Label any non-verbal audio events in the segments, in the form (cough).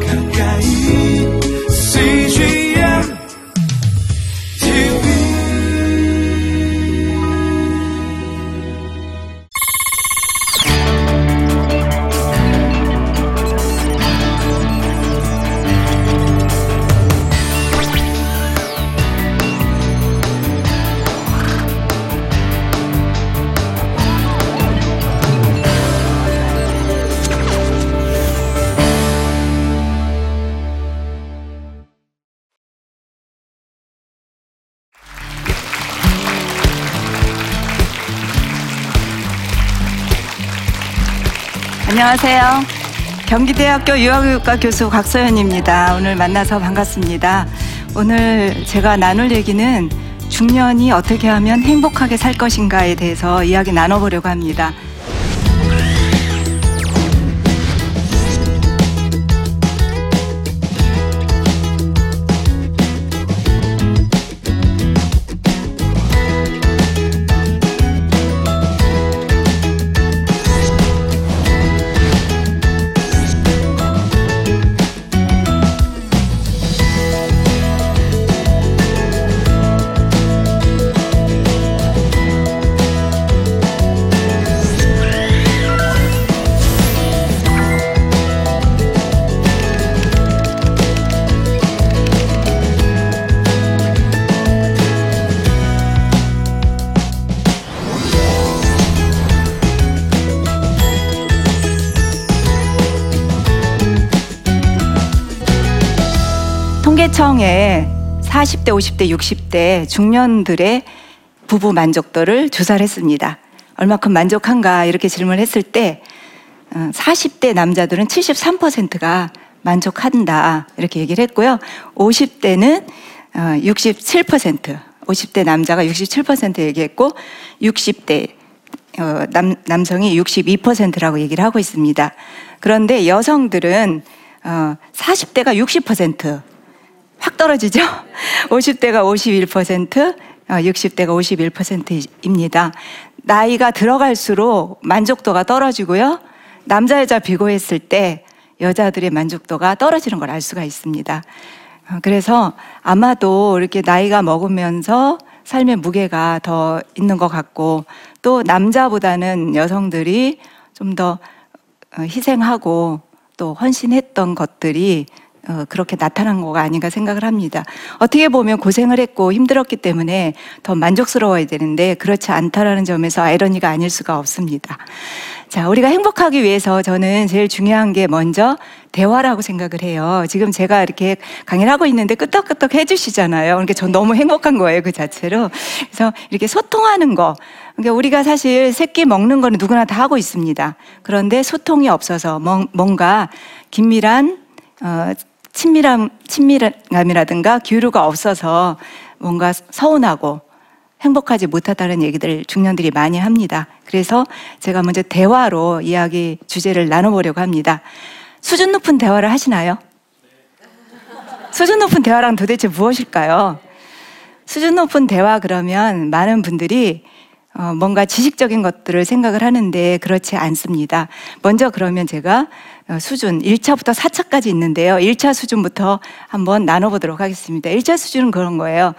가까 경기대학교 유아교육과 교수 곽서연입니다. 오늘 만나서 반갑습니다. 오늘 제가 나눌 얘기는 중년이 어떻게 하면 행복하게 살 것인가에 대해서 이야기 나눠보려고 합니다. 통계청에 40대, 50대, 60대 중년들의 부부 만족도를 조사를 했습니다. 얼마큼 만족한가 이렇게 질문을 했을 때 어, 40대 남자들은 73%가 만족한다 이렇게 얘기를 했고요. 50대는 67%, 50대 남자가 67% 얘기했고 60대 어, 남, 남성이 62%라고 얘기를 하고 있습니다. 그런데 여성들은 어, 40대가 60%, 확 떨어지죠? 50대가 51%, 60대가 51%입니다. 나이가 들어갈수록 만족도가 떨어지고요. 남자, 여자 비교했을 때 여자들의 만족도가 떨어지는 걸 알 수가 있습니다. 어, 그래서 아마도 이렇게 나이가 먹으면서 삶의 무게가 더 있는 것 같고 또 남자보다는 여성들이 좀더 어, 희생하고 또 헌신했던 것들이 어, 그렇게 나타난 거가 아닌가 생각을 합니다. 어떻게 보면 고생을 했고 힘들었기 때문에 더 만족스러워야 되는데 그렇지 않다라는 점에서 아이러니가 아닐 수가 없습니다. 자, 우리가 행복하기 위해서 저는 제일 중요한 게 먼저 대화라고 생각을 해요. 지금 제가 이렇게 강의를 하고 있는데 끄떡끄떡 해주시잖아요. 그러니까 전 너무 행복한 거예요, 그 자체로. 그래서 이렇게 소통하는 거. 그러니까 우리가 사실 새끼 먹는 거는 누구나 다 하고 있습니다. 그런데 소통이 없어서 뭔가 긴밀한 어, 친밀함, 친밀함이라든가 교류가 없어서 뭔가 서운하고 행복하지 못하다는 얘기들 중년들이 많이 합니다. 그래서 제가 먼저 대화로 이야기 주제를 나눠보려고 합니다. 수준 높은 대화를 하시나요? 수준 높은 대화랑 도대체 무엇일까요? 수준 높은 대화 그러면 많은 분들이 어, 뭔가 지식적인 것들을 생각을 하는데 그렇지 않습니다. 먼저 그러면 제가 어, 수준 1차부터 4차까지 있는데요. 1차 수준부터 한번 나눠보도록 하겠습니다. 1차 수준은 그런 거예요.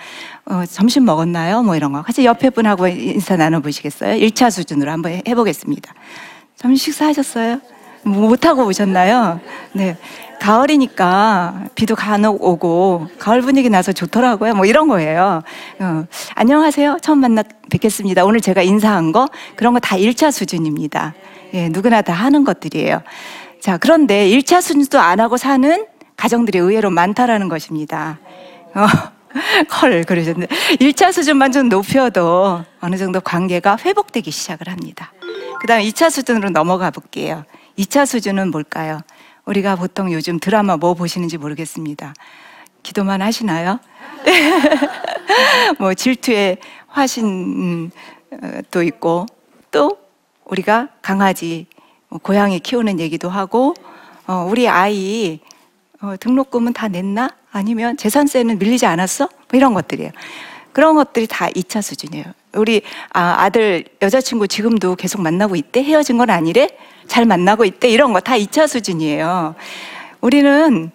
어, 점심 먹었나요? 뭐 이런 거. 같이 옆에 분하고 인사 나눠보시겠어요? 1차 수준으로 한번 해보겠습니다. 점심 식사하셨어요? 뭐 못하고 오셨나요? 네. 가을이니까 비도 간혹 오고 가을 분위기 나서 좋더라고요. 뭐 이런 거예요. 어, 안녕하세요. 처음 만나 뵙겠습니다. 오늘 제가 인사한 거 그런 거 다 1차 수준입니다. 예, 누구나 다 하는 것들이에요. 자, 그런데 1차 수준도 안 하고 사는 가정들이 의외로 많다라는 것입니다. 어, 컬 그러셨는데 1차 수준만 좀 높여도 어느 정도 관계가 회복되기 시작을 합니다. 그 다음에 2차 수준으로 넘어가 볼게요. 2차 수준은 뭘까요? 우리가 보통 요즘 드라마 뭐 보시는지 모르겠습니다. 기도만 하시나요? (laughs) 뭐 질투의 화신도 있고 또 우리가 강아지, 뭐 고양이 키우는 얘기도 하고 어, 우리 아이 어, 등록금은 다 냈나? 아니면 재산세는 밀리지 않았어? 뭐 이런 것들이에요. 그런 것들이 다 2차 수준이에요. 우리 아, 들 여자친구 지금도 계속 만나고 있대? 헤어진 건 아니래? 잘 만나고 있대? 이런 거 다 2차 수준이에요. 우리는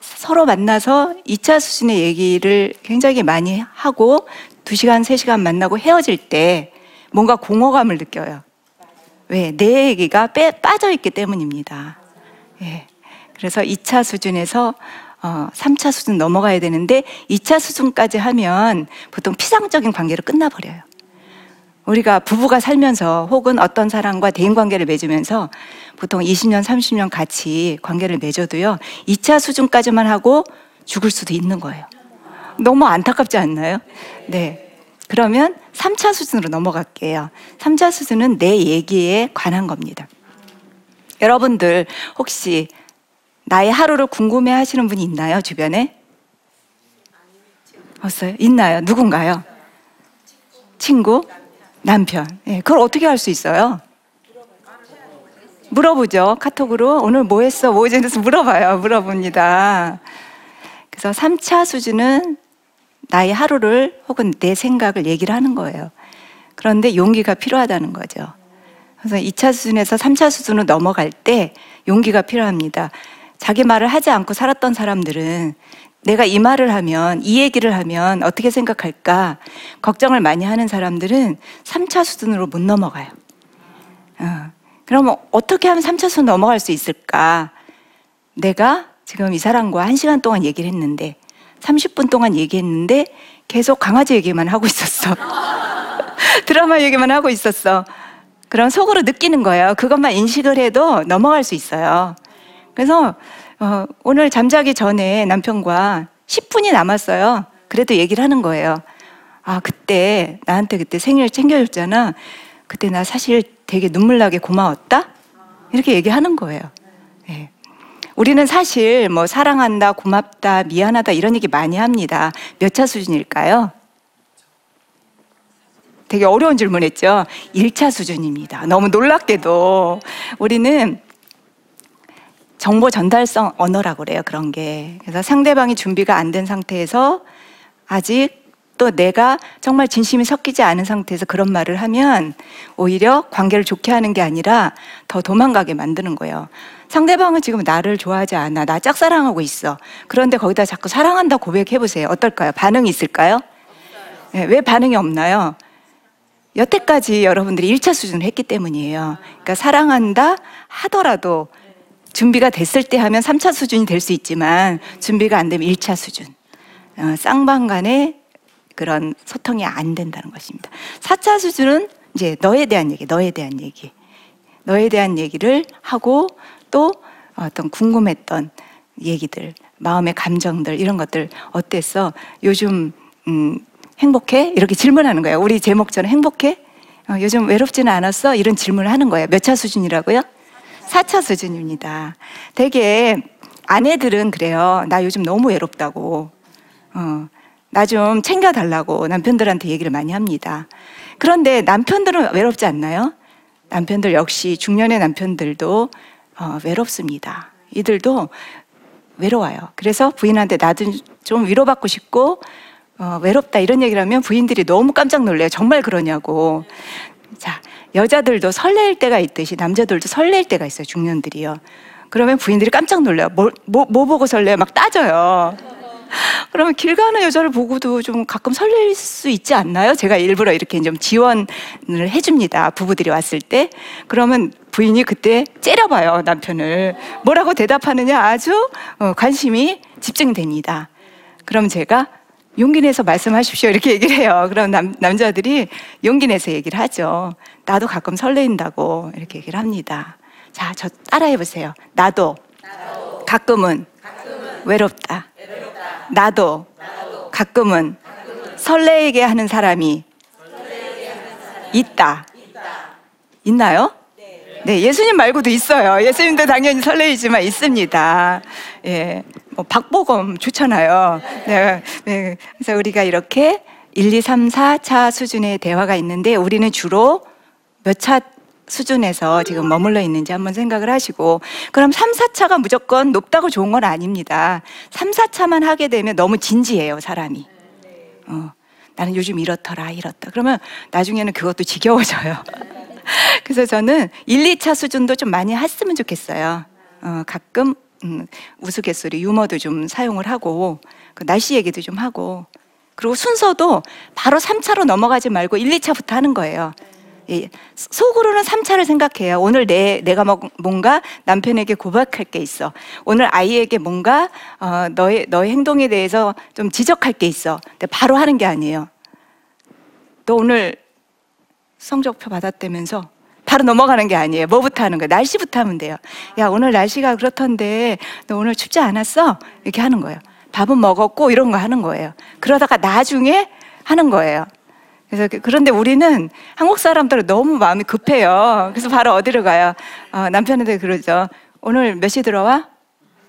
서로 만나서 2차 수준의 얘기를 굉장히 많이 하고 2시간, 3시간 만나고 헤어질 때 뭔가 공허감을 느껴요. 왜? 내 얘기가 빼, 빠져있기 때문입니다. 예. 그래서 2차 수준에서 어, 3차 수준 넘어가야 되는데 2차 수준까지 하면 보통 피상적인 관계로 끝나버려요. 우리가 부부가 살면서 혹은 어떤 사람과 대인 관계를 맺으면서 보통 20년, 30년 같이 관계를 맺어도요, 2차 수준까지만 하고 죽을 수도 있는 거예요. 너무 안타깝지 않나요? 네. 그러면 3차 수준으로 넘어갈게요. 3차 수준은 내 얘기에 관한 겁니다. 여러분들 혹시 나의 하루를 궁금해 하시는 분이 있나요? 주변에? 없어요? 있나요? 누군가요? 친구? 남편. 예, 그걸 어떻게 할 수 있어요? 물어보죠. 카톡으로. 오늘 뭐 했어? 뭐 했어? 물어봐요. 물어봅니다. 그래서 3차 수준은 나의 하루를 혹은 내 생각을 얘기를 하는 거예요. 그런데 용기가 필요하다는 거죠. 그래서 2차 수준에서 3차 수준으로 넘어갈 때 용기가 필요합니다. 자기 말을 하지 않고 살았던 사람들은 내가 이 말을 하면, 이 얘기를 하면 어떻게 생각할까 걱정을 많이 하는 사람들은 3차 수준으로 못 넘어가요. 어. 그러면 어떻게 하면 3차 수준 넘어갈 수 있을까? 내가 지금 이 사람과 1시간 동안 얘기를 했는데 30분 동안 얘기했는데 계속 강아지 얘기만 하고 있었어. (laughs) 드라마 얘기만 하고 있었어. 그럼 속으로 느끼는 거예요. 그것만 인식을 해도 넘어갈 수 있어요. 그래서 어, 오늘 잠자기 전에 남편과 10분이 남았어요. 그래도 얘기를 하는 거예요. 아, 그때 나한테 그때 생일 챙겨줬잖아. 그때 나 사실 되게 눈물 나게 고마웠다? 이렇게 얘기하는 거예요. 네. 우리는 사실 뭐 사랑한다, 고맙다, 미안하다 이런 얘기 많이 합니다. 몇 차 수준일까요? 되게 어려운 질문 했죠. 1차 수준입니다. 너무 놀랍게도 우리는 정보 전달성 언어라고 그래요. 그런 게. 그래서 상대방이 준비가 안 된 상태에서 아직 또 내가 정말 진심이 섞이지 않은 상태에서 그런 말을 하면 오히려 관계를 좋게 하는 게 아니라 더 도망가게 만드는 거예요. 상대방은 지금 나를 좋아하지 않아. 나 짝사랑하고 있어. 그런데 거기다 자꾸 사랑한다 고백해 보세요. 어떨까요? 반응이 있을까요? 네, 왜 반응이 없나요? 여태까지 여러분들이 1차 수준을 했기 때문이에요. 그러니까 사랑한다 하더라도 준비가 됐을 때 하면 3차 수준이 될 수 있지만 준비가 안 되면 1차 수준. 어, 쌍방 간의 그런 소통이 안 된다는 것입니다. 4차 수준은 이제 너에 대한 얘기, 너에 대한 얘기. 너에 대한 얘기를 하고 또 어떤 궁금했던 얘기들, 마음의 감정들 이런 것들 어땠어? 요즘 음, 행복해? 이렇게 질문하는 거예요. 우리 제목처럼 행복해? 어, 요즘 외롭지는 않았어? 이런 질문을 하는 거예요. 몇 차 수준이라고요? 4차 수준입니다. 되게 아내들은 그래요. 나 요즘 너무 외롭다고. 어, 나 좀 챙겨달라고 남편들한테 얘기를 많이 합니다. 그런데 남편들은 외롭지 않나요? 남편들 역시 중년의 남편들도 어, 외롭습니다. 이들도 외로워요. 그래서 부인한테 나도 좀 위로받고 싶고 어, 외롭다 이런 얘기를 하면 부인들이 너무 깜짝 놀래요. 정말 그러냐고. 자, 여자들도 설렐 때가 있듯이 남자들도 설렐 때가 있어요. 중년들이요. 그러면 부인들이 깜짝 놀래요. 뭐, 뭐, 뭐 보고 설레요? 막 따져요. (laughs) 그러면 길 가는 여자를 보고도 좀 가끔 설렐 수 있지 않나요? 제가 일부러 이렇게 좀 지원을 해줍니다. 부부들이 왔을 때. 그러면 부인이 그때 째려봐요, 남편을. 뭐라고 대답하느냐 아주 어, 관심이 집중됩니다. 그럼 제가 용기 내서 말씀하십시오. 이렇게 얘기를 해요. 그럼 남, 남자들이 용기 내서 얘기를 하죠. 나도 가끔 설레인다고 이렇게 얘기를 합니다. 자, 저 따라해 보세요. 나도, 가끔은, 외롭다. 나도, 가끔은, 설레게 하는 사람이 있다. 있나요? 네, 예수님 말고도 있어요. 예수님도 당연히 설레이지만 있습니다. 예, 뭐 박보검 좋잖아요. 네, 네, 그래서 우리가 이렇게 1, 2, 3, 4차 수준의 대화가 있는데 우리는 주로 몇 차 수준에서 지금 머물러 있는지 한번 생각을 하시고 그럼 3, 4차가 무조건 높다고 좋은 건 아닙니다. 3, 4차만 하게 되면 너무 진지해요, 사람이. 어, 나는 요즘 이렇더라, 이렇다. 그러면 나중에는 그것도 지겨워져요. (laughs) 그래서 저는 1, 2차 수준도 좀 많이 했으면 좋겠어요. 어, 가끔 음, 우스갯소리 유머도 좀 사용을 하고 그 날씨 얘기도 좀 하고 그리고 순서도 바로 3차로 넘어가지 말고 1, 2차부터 하는 거예요. 예, 속으로는 3차를 생각해요. 오늘 내, 내가 뭐- 뭔가 남편에게 고백할 게 있어. 오늘 아이에게 뭔가 어, 너의, 너의 행동에 대해서 좀 지적할 게 있어. 근데 바로 하는 게 아니에요. 너 오늘 성적표 받았다면서 바로 넘어가는 게 아니에요. 뭐부터 하는 거예요? 날씨부터 하면 돼요. 야, 오늘 날씨가 그렇던데 너 오늘 춥지 않았어? 이렇게 하는 거예요. 밥은 먹었고 이런 거 하는 거예요. 그러다가 나중에 하는 거예요. 그래서 그- 그런데 우리는 한국 사람들은 너무 마음이 급해요. 그래서 바로 어디로 가요? 어, 남편한테 그러죠. 오늘 몇 시 들어와?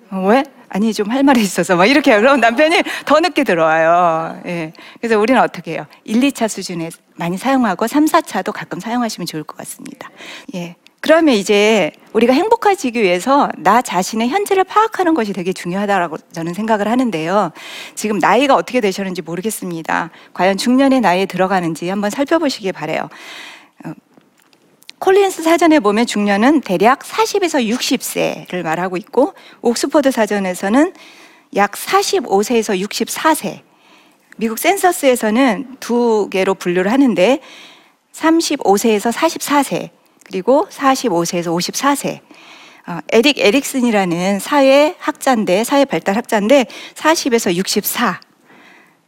어, 왜? 아니 좀 할 말이 있어서 막 이렇게 해요. 그럼 남편이 더 늦게 들어와요. 예. 그래서 우리는 어떻게 해요? 1, 2차 수준에 많이 사용하고 3, 4차도 가끔 사용하시면 좋을 것 같습니다. 예. 그러면 이제 우리가 행복해지기 위해서 나 자신의 현재를 파악하는 것이 되게 중요하다고 저는 생각을 하는데요. 지금 나이가 어떻게 되셨는지 모르겠습니다. 과연 중년의 나이에 들어가는지 한번 살펴보시기 바래요. 콜린스 사전에 보면 중년은 대략 40에서 60세를 말하고 있고 옥스퍼드 사전에서는 약 45세에서 64세. 미국 센서스에서는 두 개로 분류를 하는데 35세에서 44세 그리고 45세에서 54세. 어, 에릭 에릭슨이라는 사회 학자인데 사회 발달 학자인데 40에서 64.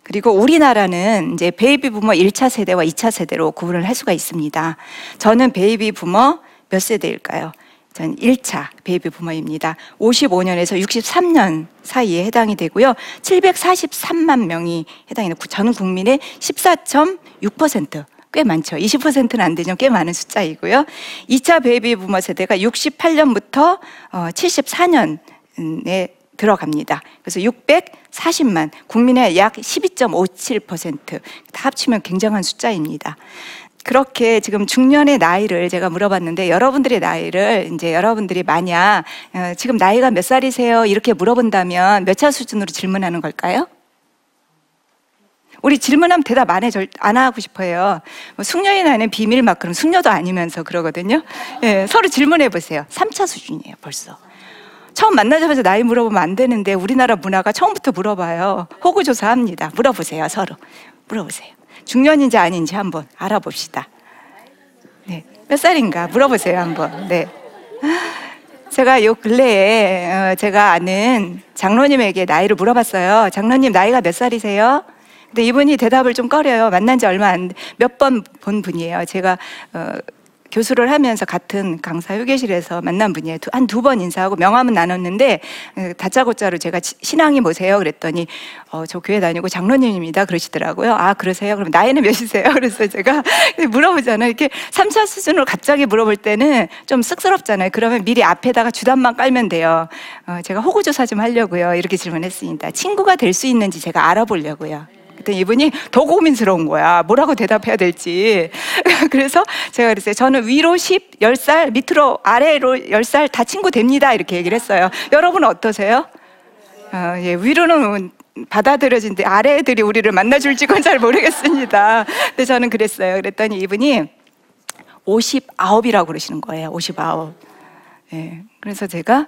그리고 우리나라는 이제 baby boomer 1차 세대와 2차 세대로 구분을 할 수가 있습니다. 저는 baby boomer 몇 세대일까요? 전 1차 baby boomer입니다. 55년에서 63년 사이에 해당이 되고요. 743만 명이 해당이 되고 전 국민의 14.6%. 꽤 많죠. 20%는 안 되죠. 꽤 많은 숫자이고요. 2차 baby boomer 세대가 68년부터 어, 74년에 들어갑니다. 그래서 640만 국민의 약 12.57%다 합치면 굉장한 숫자입니다. 그렇게 지금 중년의 나이를 제가 물어봤는데 여러분들의 나이를 이제 여러분들이 만약 어, 지금 나이가 몇 살이세요? 이렇게 물어본다면 몇 차 수준으로 질문하는 걸까요? 우리 질문하면 대답 안 해, 절, 안 하고 싶어요. 뭐 숙녀의 나이는 비밀 막 그럼 숙녀도 아니면서 그러거든요. 예, 서로 질문해 보세요. 3차 수준이에요, 벌써. 처음 만나자마자 나이 물어보면 안 되는데 우리나라 문화가 처음부터 물어봐요. 호구조사 합니다. 물어보세요, 서로. 물어보세요. 중년인지 아닌지 한번 알아봅시다. 네. 몇 살인가 물어보세요, 한번. 네. 제가 요 근래에 어, 제가 아는 장로님에게 나이를 물어봤어요. 장로님 나이가 몇 살이세요? 근데 이분이 대답을 좀 꺼려요. 만난 지 얼마 안 몇 번 본 분이에요. 제가 어, 교수를 하면서 같은 강사 휴게실에서 만난 분이에요. 한 두 번 인사하고 명함은 나눴는데 어, 다짜고짜로 제가 지- 신앙이 뭐세요? 그랬더니 어, 저 교회 다니고 장로님입니다. 그러시더라고요. 아 그러세요? 그럼 나이는 몇이세요? (laughs) 그래서 제가 물어보잖아요. 이렇게 삼차 수준으로 갑자기 물어볼 때는 좀 쑥스럽잖아요. 그러면 미리 앞에다가 주단만 깔면 돼요. 어, 제가 호구조사 좀 하려고요. 이렇게 질문했습니다. 친구가 될 수 있는지 제가 알아보려고요. 그랬더니 이분이 더 고민스러운 거야. 뭐라고 대답해야 될지. (laughs) 그래서 제가 그랬어요. 저는 위로 10, 10살, 밑으로 아래로 10살 다 친구 됩니다. 이렇게 얘기를 했어요. 여러분 어떠세요? 어, 예, 위로는 받아들여진데 아래 애들이 우리를 만나줄지 그건 잘 모르겠습니다. 근데 저는 그랬어요. 그랬더니 이분이 59이라고 그러시는 거예요. 59. 예, 그래서 제가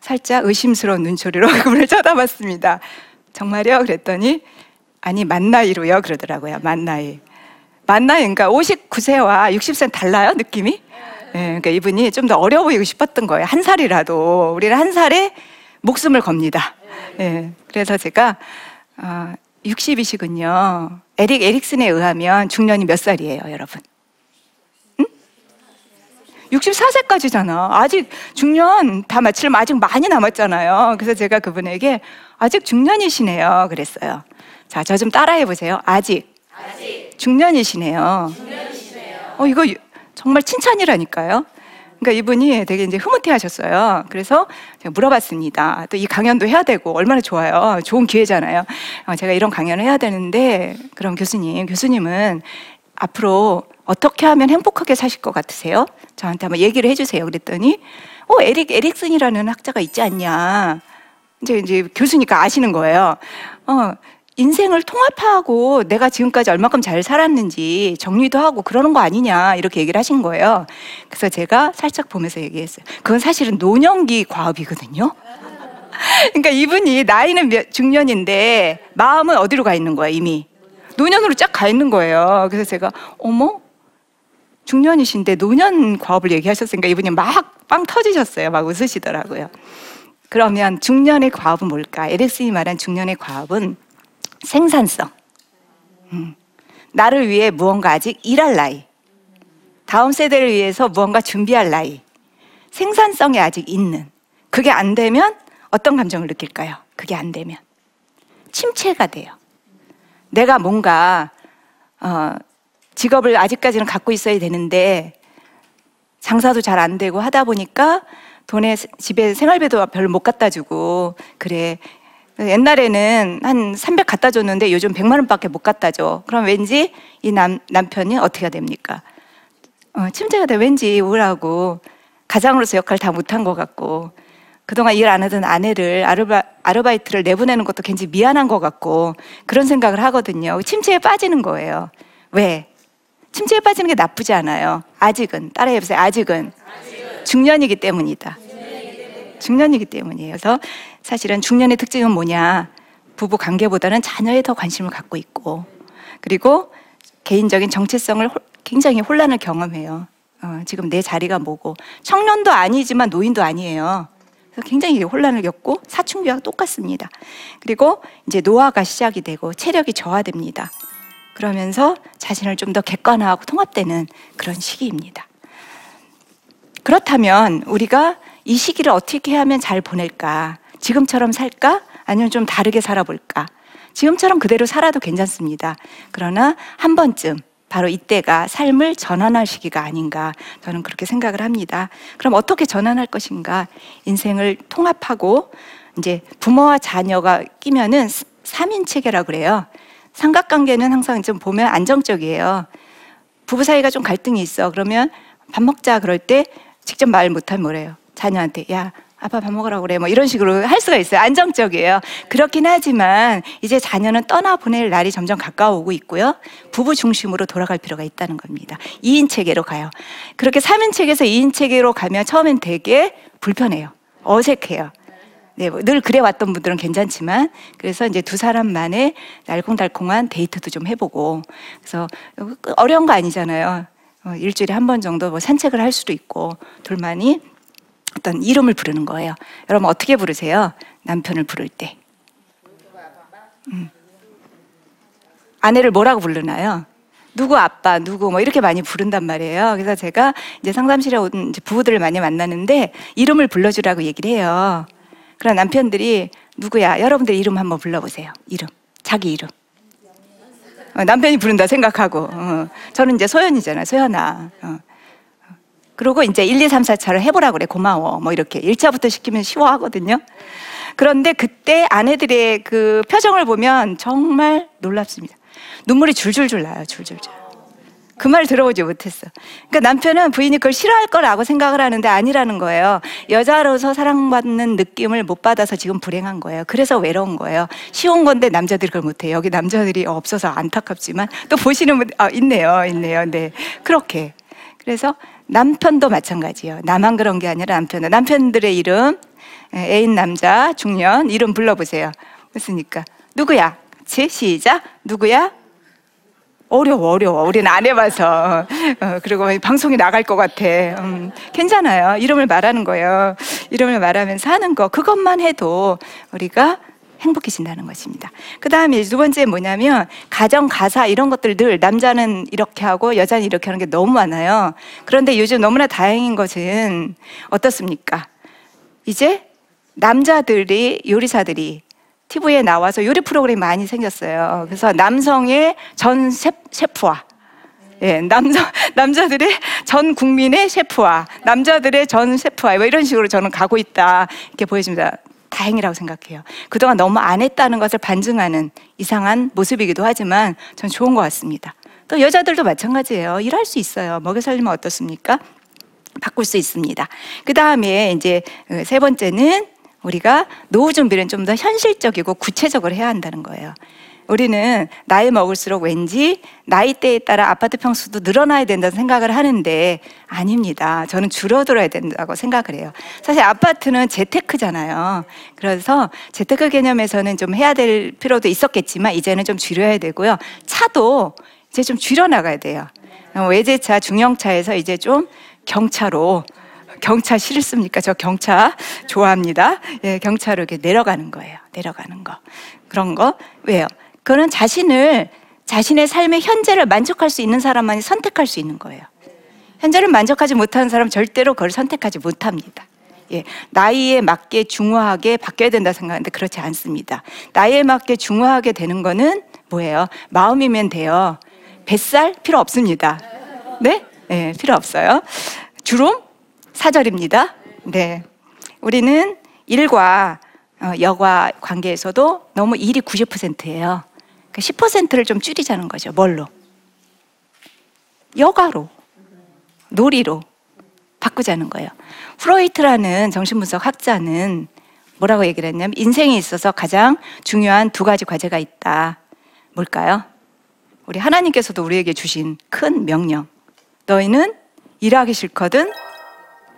살짝 의심스러운 눈초리로 (laughs) 그분을 쳐다봤습니다. 정말요? 그랬더니 아니 만 나이로요 그러더라고요. 만 나이. 만 나이 그러니까 59세와 60세는 달라요 느낌이? 예, 그러니까 이분이 좀 더 어려 보이고 싶었던 거예요. 한 살이라도 우리는 한 살에 목숨을 겁니다. 예, 그래서 제가 어, 60이시군요. 에릭 에릭슨에 의하면 중년이 몇 살이에요, 여러분? 64세까지잖아. 아직 중년 다 마치려면 아직 많이 남았잖아요. 그래서 제가 그분에게 아직 중년이시네요. 그랬어요. 자, 저 좀 따라해 보세요. 아직. 중년이시네요. 어, 이거 유- 정말 칭찬이라니까요. 그러니까 이분이 되게 이제 흐뭇해 하셨어요. 그래서 제가 물어봤습니다. 또 이 강연도 해야 되고 얼마나 좋아요. 좋은 기회잖아요. 어, 제가 이런 강연을 해야 되는데 그럼 교수님, 교수님은 앞으로 어떻게 하면 행복하게 사실 것 같으세요? 저한테 한번 얘기를 해주세요. 그랬더니 어 에릭 에릭슨이라는 학자가 있지 않냐. 이제 이제 교수니까 아시는 거예요. 어 인생을 통합하고 내가 지금까지 얼마큼 잘 살았는지 정리도 하고 그러는 거 아니냐 이렇게 얘기를 하신 거예요. 그래서 제가 살짝 보면서 얘기했어요. 그건 사실은 노년기 과업이거든요. (laughs) 그러니까 이분이 나이는 몇- 중년인데 마음은 어디로 가 있는 거야 이미 노년으로 쫙 가 있는 거예요. 그래서 제가 어머 중년이신데 노년 과업을 얘기하셨으니까 이분이 막 빵 터지셨어요. 막 웃으시더라고요. 그러면 중년의 과업은 뭘까? 에릭슨이 말한 중년의 과업은 생산성. 음. 나를 위해 무언가 아직 일할 나이. 다음 세대를 위해서 무언가 준비할 나이. 생산성이 아직 있는. 그게 안 되면 어떤 감정을 느낄까요? 그게 안 되면. 침체가 돼요. 내가 뭔가, 어, 직업을 아직까지는 갖고 있어야 되는데, 장사도 잘 안 되고 하다 보니까 돈에 집에 생활비도 별로 못 갖다 주고, 그래. 옛날에는 한 300 갖다 줬는데 요즘 100만 원밖에 못 갖다 줘. 그럼 왠지 이 남, 남편이 어떻게 됩니까? 어, 침체가 돼 왠지 우울하고 가장으로서 역할 다 못한 것 같고 그동안 일 안 하던 아내를 아르바, 아르바이트를 내보내는 것도 괜히 미안한 것 같고 그런 생각을 하거든요. 침체에 빠지는 거예요. 왜? 침체에 빠지는 게 나쁘지 않아요. 아직은 따라해보세요. 아직은 중년이기 때문이다. 중년이기 때문이에요. 그래서 사실은 중년의 특징은 뭐냐? 부부 관계보다는 자녀에 더 관심을 갖고 있고 그리고 개인적인 정체성을 홀- 굉장히 혼란을 경험해요. 어, 지금 내 자리가 뭐고 청년도 아니지만 노인도 아니에요. 그래서 굉장히 혼란을 겪고 사춘기와 똑같습니다. 그리고 이제 노화가 시작이 되고 체력이 저하됩니다. 그러면서 자신을 좀 더 객관화하고 통합되는 그런 시기입니다. 그렇다면 우리가 이 시기를 어떻게 하면 잘 보낼까? 지금처럼 살까? 아니면 좀 다르게 살아볼까? 지금처럼 그대로 살아도 괜찮습니다. 그러나 한 번쯤 바로 이때가 삶을 전환할 시기가 아닌가 저는 그렇게 생각을 합니다. 그럼 어떻게 전환할 것인가? 인생을 통합하고 이제 부모와 자녀가 끼면은 삼인 체계라 그래요. 삼각관계는 항상 좀 보면 안정적이에요. 부부 사이가 좀 갈등이 있어. 그러면 밥 먹자 그럴 때 직접 말 못하면 뭐래요? 자녀한테 야 아빠 밥 먹으라고 그래. 뭐 이런 식으로 할 수가 있어요. 안정적이에요. 그렇긴 하지만 이제 자녀는 떠나 보낼 날이 점점 가까워오고 있고요. 부부 중심으로 돌아갈 필요가 있다는 겁니다. 2인 체계로 가요. 그렇게 3인 체계에서 2인 체계로 가면 처음엔 되게 불편해요. 어색해요. 네, 뭐 늘 그래 왔던 분들은 괜찮지만 그래서 이제 두 사람만의 날콩달콩한 데이트도 좀 해보고 그래서 어려운 거 아니잖아요. 어, 일주일에 한 번 정도 뭐 산책을 할 수도 있고 둘만이 어떤 이름을 부르는 거예요. 여러분 어떻게 부르세요? 남편을 부를 때. 음. 아내를 뭐라고 부르나요? 누구 아빠, 누구 뭐 이렇게 많이 부른단 말이에요. 그래서 제가 이제 상담실에 온 이제 부부들을 많이 만나는데 이름을 불러주라고 얘기를 해요. 그럼 남편들이 누구야? 여러분들 이름 한번 불러보세요. 이름, 자기 이름. 어, 남편이 부른다 생각하고 어, 저는 이제 소연이잖아요. 소연아. 어. 그리고 이제 1, 2, 3, 4차를 해보라 그래. 고마워. 뭐 이렇게 1차부터 시키면 쉬워하거든요. 그런데 그때 아내들의 그 표정을 보면 정말 놀랍습니다. 눈물이 줄줄줄 나요. 줄줄줄. 그 말 들어보지 못했어. 그러니까 남편은 부인이 그걸 싫어할 거라고 생각을 하는데 아니라는 거예요. 여자로서 사랑받는 느낌을 못 받아서 지금 불행한 거예요. 그래서 외로운 거예요. 쉬운 건데 남자들이 그걸 못해요. 여기 남자들이 없어서 안타깝지만 또 보시는 분, 아, 있네요. 있네요. 네. 그렇게. 그래서 남편도 마찬가지예요. 나만 그런 게 아니라 남편도. 남편들의 이름, 에, 애인 남자, 중년, 이름 불러보세요. 무슨니까? 누구야? 같이 시작. 누구야? 어려워, 어려워. 우리는 안 해봐서. 어, 그리고 방송에 나갈 것 같아. 음, 괜찮아요. 이름을 말하는 거예요. 이름을 말하면서 하는 거. 그것만 해도 우리가 행복해진다는 것입니다. 그 다음에 두 번째 뭐냐면 가정 가사 이런 것들 늘 남자는 이렇게 하고 여자는 이렇게 하는 게 너무 많아요. 그런데 요즘 너무나 다행인 것은 어떻습니까? 이제 남자들이 요리사들이 TV에 나와서 요리 프로그램이 많이 생겼어요. 그래서 남성의 전 셰- 셰프와 예, 남자 (laughs) 남자들의 전 국민의 셰프와 남자들의 전 셰프와 뭐 이런 식으로 저는 가고 있다 이렇게 보여집니다. 다행이라고 생각해요. 그동안 너무 안 했다는 것을 반증하는 이상한 모습이기도 하지만 전 좋은 것 같습니다. 또 여자들도 마찬가지예요. 일할 수 있어요. 먹여 살리면 어떻습니까? 바꿀 수 있습니다. 그 다음에 이제 어, 세 번째는 우리가 노후 준비는 좀 더 현실적이고 구체적으로 해야 한다는 거예요. 우리는 나이 먹을수록 왠지 나이대에 따라 아파트 평수도 늘어나야 된다는 생각을 하는데 아닙니다. 저는 줄어들어야 된다고 생각을 해요. 사실 아파트는 재테크잖아요. 그래서 재테크 개념에서는 좀 해야 될 필요도 있었겠지만 이제는 좀 줄여야 되고요. 차도 이제 좀 줄여나가야 돼요. 외제차, 중형차에서 이제 좀 경차로 경차 싫습니까? 저 경차 좋아합니다. 예, 경차로 이렇게 내려가는 거예요. 내려가는 거. 그런 거. 왜요? 그거는 자신을 자신의 삶의 현재를 만족할 수 있는 사람만이 선택할 수 있는 거예요. 현재를 만족하지 못하는 사람 은 절대로 그걸 선택하지 못합니다. 예, 나이에 맞게 중후하게 바뀌어야 된다 생각하는데 그렇지 않습니다. 나이에 맞게 중후하게 되는 거는 뭐예요? 마음이면 돼요. 뱃살 필요 없습니다. 네? 네, 필요 없어요. 주름 사절입니다. 네. 우리는 일과 어, 여과 관계에서도 너무 일이 90%예요. 10%를 좀 줄이자는 거죠. 뭘로? 여가로, 놀이로 바꾸자는 거예요. 프로이트라는 정신분석 학자는 뭐라고 얘기를 했냐면 인생에 있어서 가장 중요한 두 가지 과제가 있다. 뭘까요? 우리 하나님께서도 우리에게 주신 큰 명령. 너희는 일하기 싫거든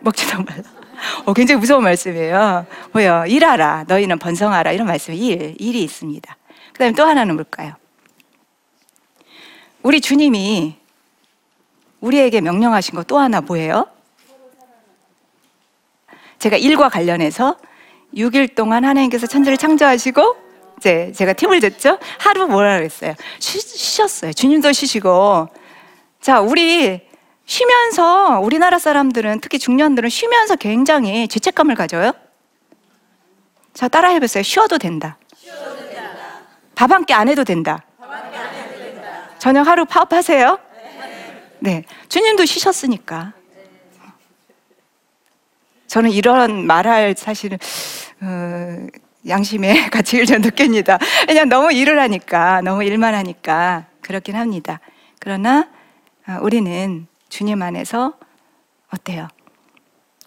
먹지도 말라. (laughs) 어, 굉장히 무서운 말씀이에요. 뭐요? 일하라. 너희는 번성하라. 이런 말씀이 일, 일이 있습니다. 그 다음에 또 하나는 뭘까요? 우리 주님이 우리에게 명령하신 거 또 하나 뭐예요? 제가 일과 관련해서 6일 동안 하나님께서 천지를 창조하시고 이제 제가 팁을 줬죠. 하루 뭐라 그랬어요? 쉬, 쉬셨어요. 주님도 쉬시고. 자, 우리 쉬면서 우리나라 사람들은 특히 중년들은 쉬면서 굉장히 죄책감을 가져요. 자, 따라 해보세요. 쉬어도 된다. 밥 한 끼 안 해도 된다. 저녁 하루 파업하세요. 네. 주님도 쉬셨으니까. 저는 이런 말할 사실은, 어, 양심의 가치를 좀 느낍니다. 그냥 너무 일을 하니까, 너무 일만 하니까 그렇긴 합니다. 그러나 어, 우리는 주님 안에서 어때요?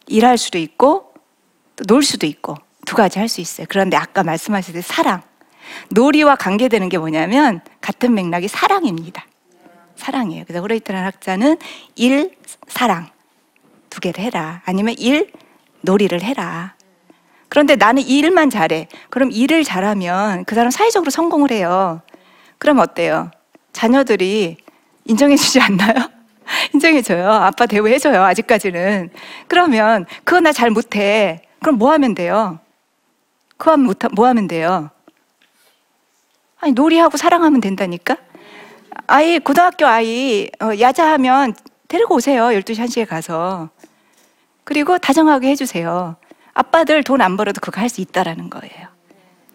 일할 수도 있고 또 놀 수도 있고 두 가지 할 수 있어요. 그런데 아까 말씀하셨듯이 사랑. 놀이와 관계되는 게 뭐냐면 같은 맥락이 사랑입니다. 사랑이에요. 그래서 프로이트라는 학자는 일, 사랑 두 개를 해라. 아니면 일, 놀이를 해라. 그런데 나는 이 일만 잘해. 그럼 일을 잘하면 그 사람 사회적으로 성공을 해요. 그럼 어때요? 자녀들이 인정해 주지 않나요? (laughs) 인정해줘요. 아빠 대우해줘요. 아직까지는. 그러면 그거 나 잘 못해. 그럼 뭐 하면 돼요? 그거 못, 뭐 하면 돼요? 아니, 놀이하고 사랑하면 된다니까? 아이, 고등학교 아이, 어, 야자하면 데리고 오세요. 12시, 1시에 가서. 그리고 다정하게 해주세요. 아빠들 돈 안 벌어도 그거 할 수 있다라는 거예요.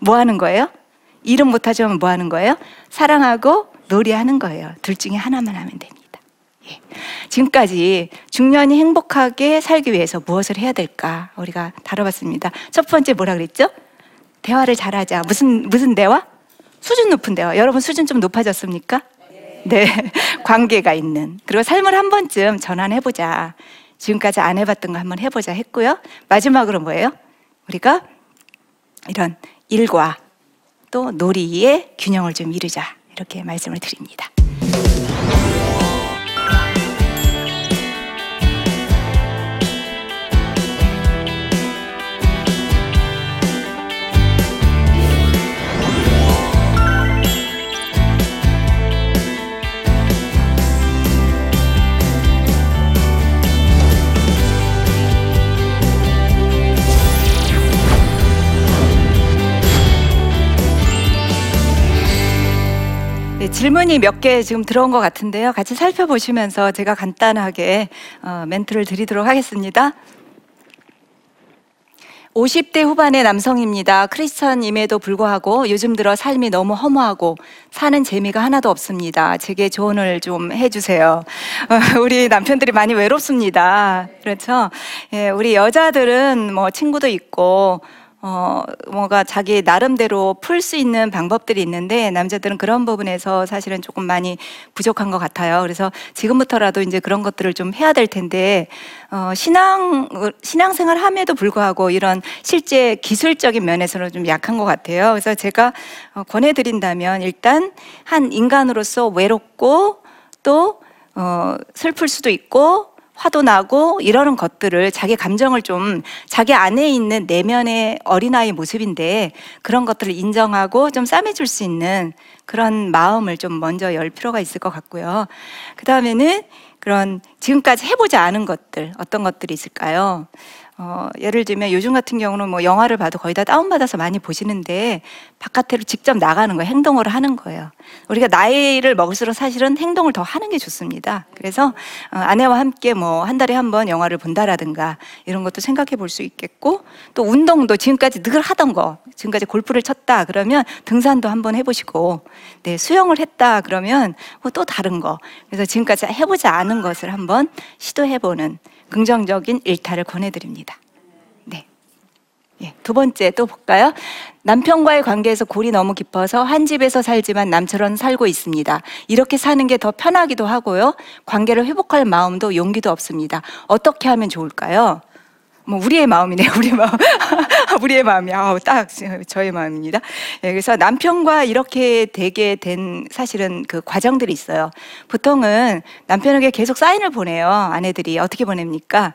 뭐 하는 거예요? 일은 못하지만 뭐 하는 거예요? 사랑하고 놀이하는 거예요. 둘 중에 하나만 하면 됩니다. 예. 지금까지 중년이 행복하게 살기 위해서 무엇을 해야 될까 우리가 다뤄봤습니다. 첫 번째 뭐라 그랬죠? 대화를 잘하자. 무슨 무슨 대화? 수준 높은 대화. 여러분 수준 좀 높아졌습니까? 네. (laughs) 관계가 있는. 그리고 삶을 한 번쯤 전환해 보자. 지금까지 안 해봤던 거 한번 해보자 했고요. 마지막으로 뭐예요? 우리가 이런 일과 또 놀이의 균형을 좀 이루자. 이렇게 말씀을 드립니다. 질문이 몇 개 지금 들어온 것 같은데요. 같이 살펴보시면서 제가 간단하게 어, 멘트를 드리도록 하겠습니다. 50대 후반의 남성입니다. 크리스천임에도 불구하고 요즘 들어 삶이 너무 허무하고 사는 재미가 하나도 없습니다. 제게 조언을 좀 해주세요. 어, (laughs) 우리 남편들이 많이 외롭습니다. 그렇죠? 예, 우리 여자들은 뭐 친구도 있고 어, 뭔가 자기 나름대로 풀 수 있는 방법들이 있는데 남자들은 그런 부분에서 사실은 조금 많이 부족한 것 같아요. 그래서 지금부터라도 이제 그런 것들을 좀 해야 될 텐데 어, 신앙 신앙생활 함에도 불구하고 이런 실제 기술적인 면에서는 좀 약한 것 같아요. 그래서 제가 어, 권해드린다면 일단 한 인간으로서 외롭고 또 어, 슬플 수도 있고 화도 나고 이러는 것들을 자기 감정을 좀 자기 안에 있는 내면의 어린아이 모습인데 그런 것들을 인정하고 좀 싸매줄 수 있는 그런 마음을 좀 먼저 열 필요가 있을 것 같고요. 그 다음에는 그런 지금까지 해보지 않은 것들 어떤 것들이 있을까요? 어, 예를 들면 요즘 같은 경우는 뭐 영화를 봐도 거의 다 다운받아서 많이 보시는데 바깥으로 직접 나가는 거예요. 행동을 하는 거예요. 우리가 나이를 먹을수록 사실은 행동을 더 하는 게 좋습니다. 그래서 어, 아내와 함께 뭐 한 달에 한 번 영화를 본다라든가 이런 것도 생각해 볼 수 있겠고 또 운동도 지금까지 늘 하던 거 지금까지 골프를 쳤다 그러면 등산도 한번 해보시고 네, 수영을 했다 그러면 뭐또 다른 거 그래서 지금까지 해보지 않은 것을 한번 시도해보는 긍정적인 일탈을 권해드립니다. 네. 예, 두 번째 또 볼까요? 남편과의 관계에서 골이 너무 깊어서 한 집에서 살지만 남처럼 살고 있습니다. 이렇게 사는 게 더 편하기도 하고요. 관계를 회복할 마음도 용기도 없습니다. 어떻게 하면 좋을까요? 뭐 우리의 마음이네요. 우리의 마음, (laughs) 우리의 마음이 아우 딱 저의 마음입니다. 예, 그래서 남편과 이렇게 되게 된 사실은 그 과정들이 있어요. 보통은 남편에게 계속 사인을 보내요. 아내들이 어떻게 보냅니까?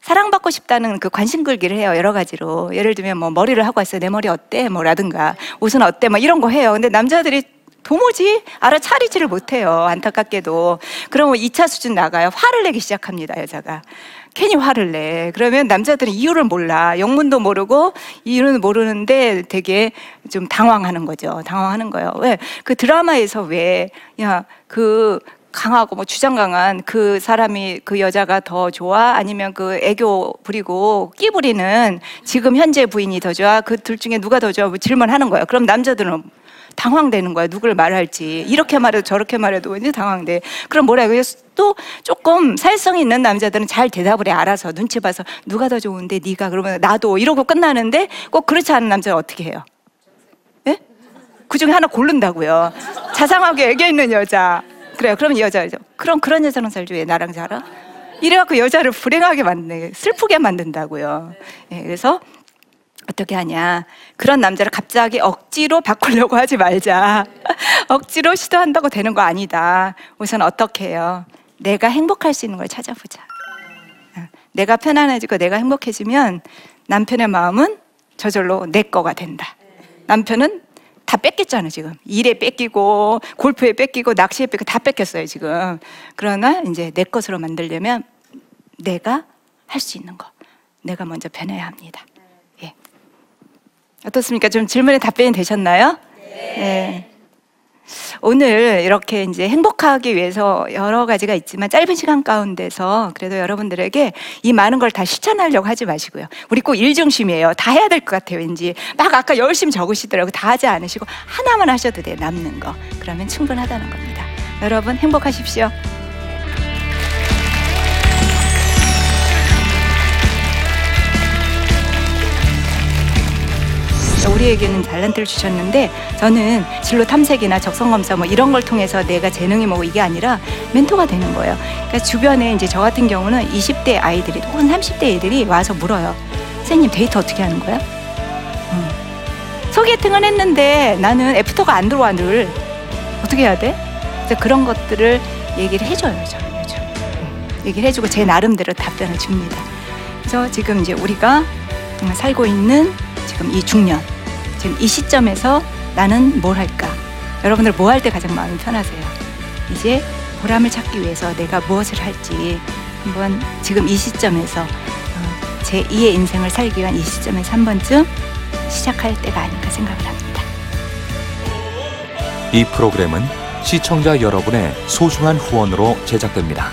사랑받고 싶다는 그 관심 끌기를 해요. 여러 가지로. 예를 들면 뭐 머리를 하고 왔어요. 내 머리 어때? 뭐라든가 옷은 어때? 뭐 이런 거 해요. 근데 남자들이 도무지 알아차리지를 못해요. 안타깝게도. 그러면 2차 수준 나가요. 화를 내기 시작합니다. 여자가. 괜히 화를 내. 그러면 남자들은 이유를 몰라. 영문도 모르고 이유는 모르는데 되게 좀 당황하는 거죠. 당황하는 거예요. 왜? 그 드라마에서 왜, 야, 그 강하고 뭐 주장 강한 그 사람이 그 여자가 더 좋아 아니면 그 애교 부리고 끼 부리는 지금 현재 부인이 더 좋아 그 둘 중에 누가 더 좋아 뭐 질문하는 거예요. 그럼 남자들은 당황되는 거야. 누굴 말할지. 이렇게 말해도 저렇게 말해도 왠지 당황돼. 그럼 뭐라 해요? 또 조금 사회성이 있는 남자들은 잘 대답을 해 알아서 눈치 봐서 누가 더 좋은데 네가 그러면 나도 이러고 끝나는데 꼭 그렇지 않은 남자는 어떻게 해요? 예? 그 중에 하나 고른다고요. 자상하게 애교 있는 여자. 그래요. 그러면 여자죠. 그럼 그런 여자는 살죠. 왜 나랑 살아? 이래갖고 여자를 불행하게 만드네. 슬프게 만든다고요. 예, 그래서 어떻게 하냐. 그런 남자를 갑자기 억지로 바꾸려고 하지 말자. (laughs) 억지로 시도한다고 되는 거 아니다. 우선 어떻게 해요? 내가 행복할 수 있는 걸 찾아보자. 어, 내가 편안해지고 내가 행복해지면 남편의 마음은 저절로 내 거가 된다. 남편은 다 뺏겼잖아 지금 일에 뺏기고 골프에 뺏기고 낚시에 뺏기고 다 뺏겼어요 지금 그러나 이제 내 것으로 만들려면 내가 할 수 있는 거 내가 먼저 변해야 합니다 어떻습니까? 좀 질문에 답변이 되셨나요? 네. 오늘 이렇게 이제 행복하기 위해서 여러 가지가 있지만 짧은 시간 가운데서 그래도 여러분들에게 이 많은 걸 다 실천하려고 하지 마시고요. 우리 꼭 일중심이에요. 다 해야 될 것 같아요. 왠지 막 아까 열심히 적으시더라고. 다 하지 않으시고 하나만 하셔도 돼요. 남는 거. 그러면 충분하다는 겁니다. 여러분 행복하십시오. 우리에게는 달란트를 주셨는데 저는 진로 탐색이나 적성 검사 뭐 이런 걸 통해서 내가 재능이 뭐고 이게 아니라 멘토가 되는 거예요. 그러니까 주변에 이제 저 같은 경우는 20대 아이들이 혹은 30대 애들이 와서 물어요. 선생님 데이터 어떻게 하는 거야? 음. 소개팅은 했는데 나는 애프터가 안 들어와 늘 어떻게 해야 돼? 그래서 그런 것들을 얘기를 해줘요 저는 요즘 얘기를 해주고 제 나름대로 답변을 줍니다. 그래서 지금 이제 우리가 살고 있는 지금 이 중년 지금 이 시점에서 나는 뭘 할까? 여러분들 뭐 할 때 가장 마음이 편하세요? 이제 보람을 찾기 위해서 내가 무엇을 할지 한번 지금 이 시점에서 어, 제 2의 인생을 살기 위한 이 시점에서 한 번쯤 시작할 때가 아닌가 생각을 합니다. 이 프로그램은 시청자 여러분의 소중한 후원으로 제작됩니다.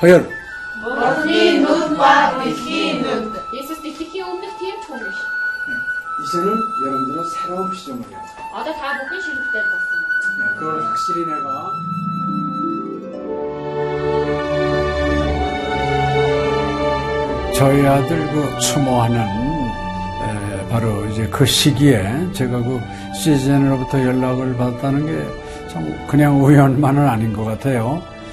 Hayır. Jesus ist nicht hier oben nicht hirntunig. 이제는 여러분들은 새로운 시점을 해요. 아들 다 먹기 싫을 때 봤어. 네, 그걸 확실히 내가 저희 아들 그 추모하는 에, 바로 이제 그 시기에 제가 그 시즌으로부터 연락을 받았다는 게 참 그냥 우연만은 아닌 것 같아요.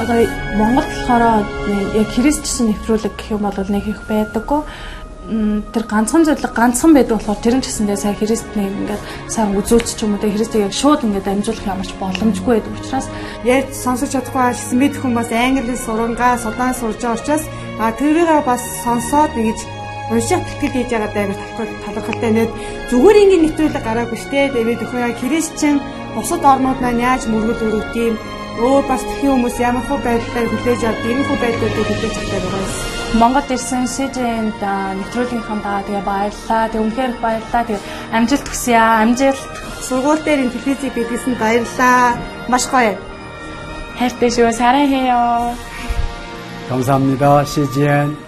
Одоо Монгол болохоор яг христчсэн нэвтрүүлэг гэх юм бол нэг их байдаггүй. Тэр ганцхан зөвлөг ганцхан байдаг болохоор тэр нь ч гэсэндээ сая христнийг ингээд сайн үзүүлч ч юм уу тэ христийг яг шууд ингээд амжуулах ямарч боломжгүй байдаг учраас ярьж сонсож чадахгүй байсан мэд хүмүүс англи сурангаа судаан сурж байгаа учраас а тэрийг бас сонсоод ингэж унших тэтгэл хийж байгаа даа талхал талхалтай нэт зүгээр ингээд нэвтрүүлэг гараагүй штэ тэгээд өхөө яа христчэн бусад орнууд маань яаж мөргөл өрөвт юм өөр бас тхэн хүмүүс ямар хөө байдлаар хүлээж авдаг юм хөө байдлуудыг хүлээж авдаг байгаа юм. Монгол ирсэн СЖН-д нэвтрүүлгийнхаа даа тэгээ баярлаа. Тэг үнхээр их баярлаа. Тэг амжилт хүсье аа. Амжилт. Сургууль дээр ин телевизийг бидлсэн баярлаа. Маш гоё. хайртай шүү. 사랑해요. 감사합니다. CGN.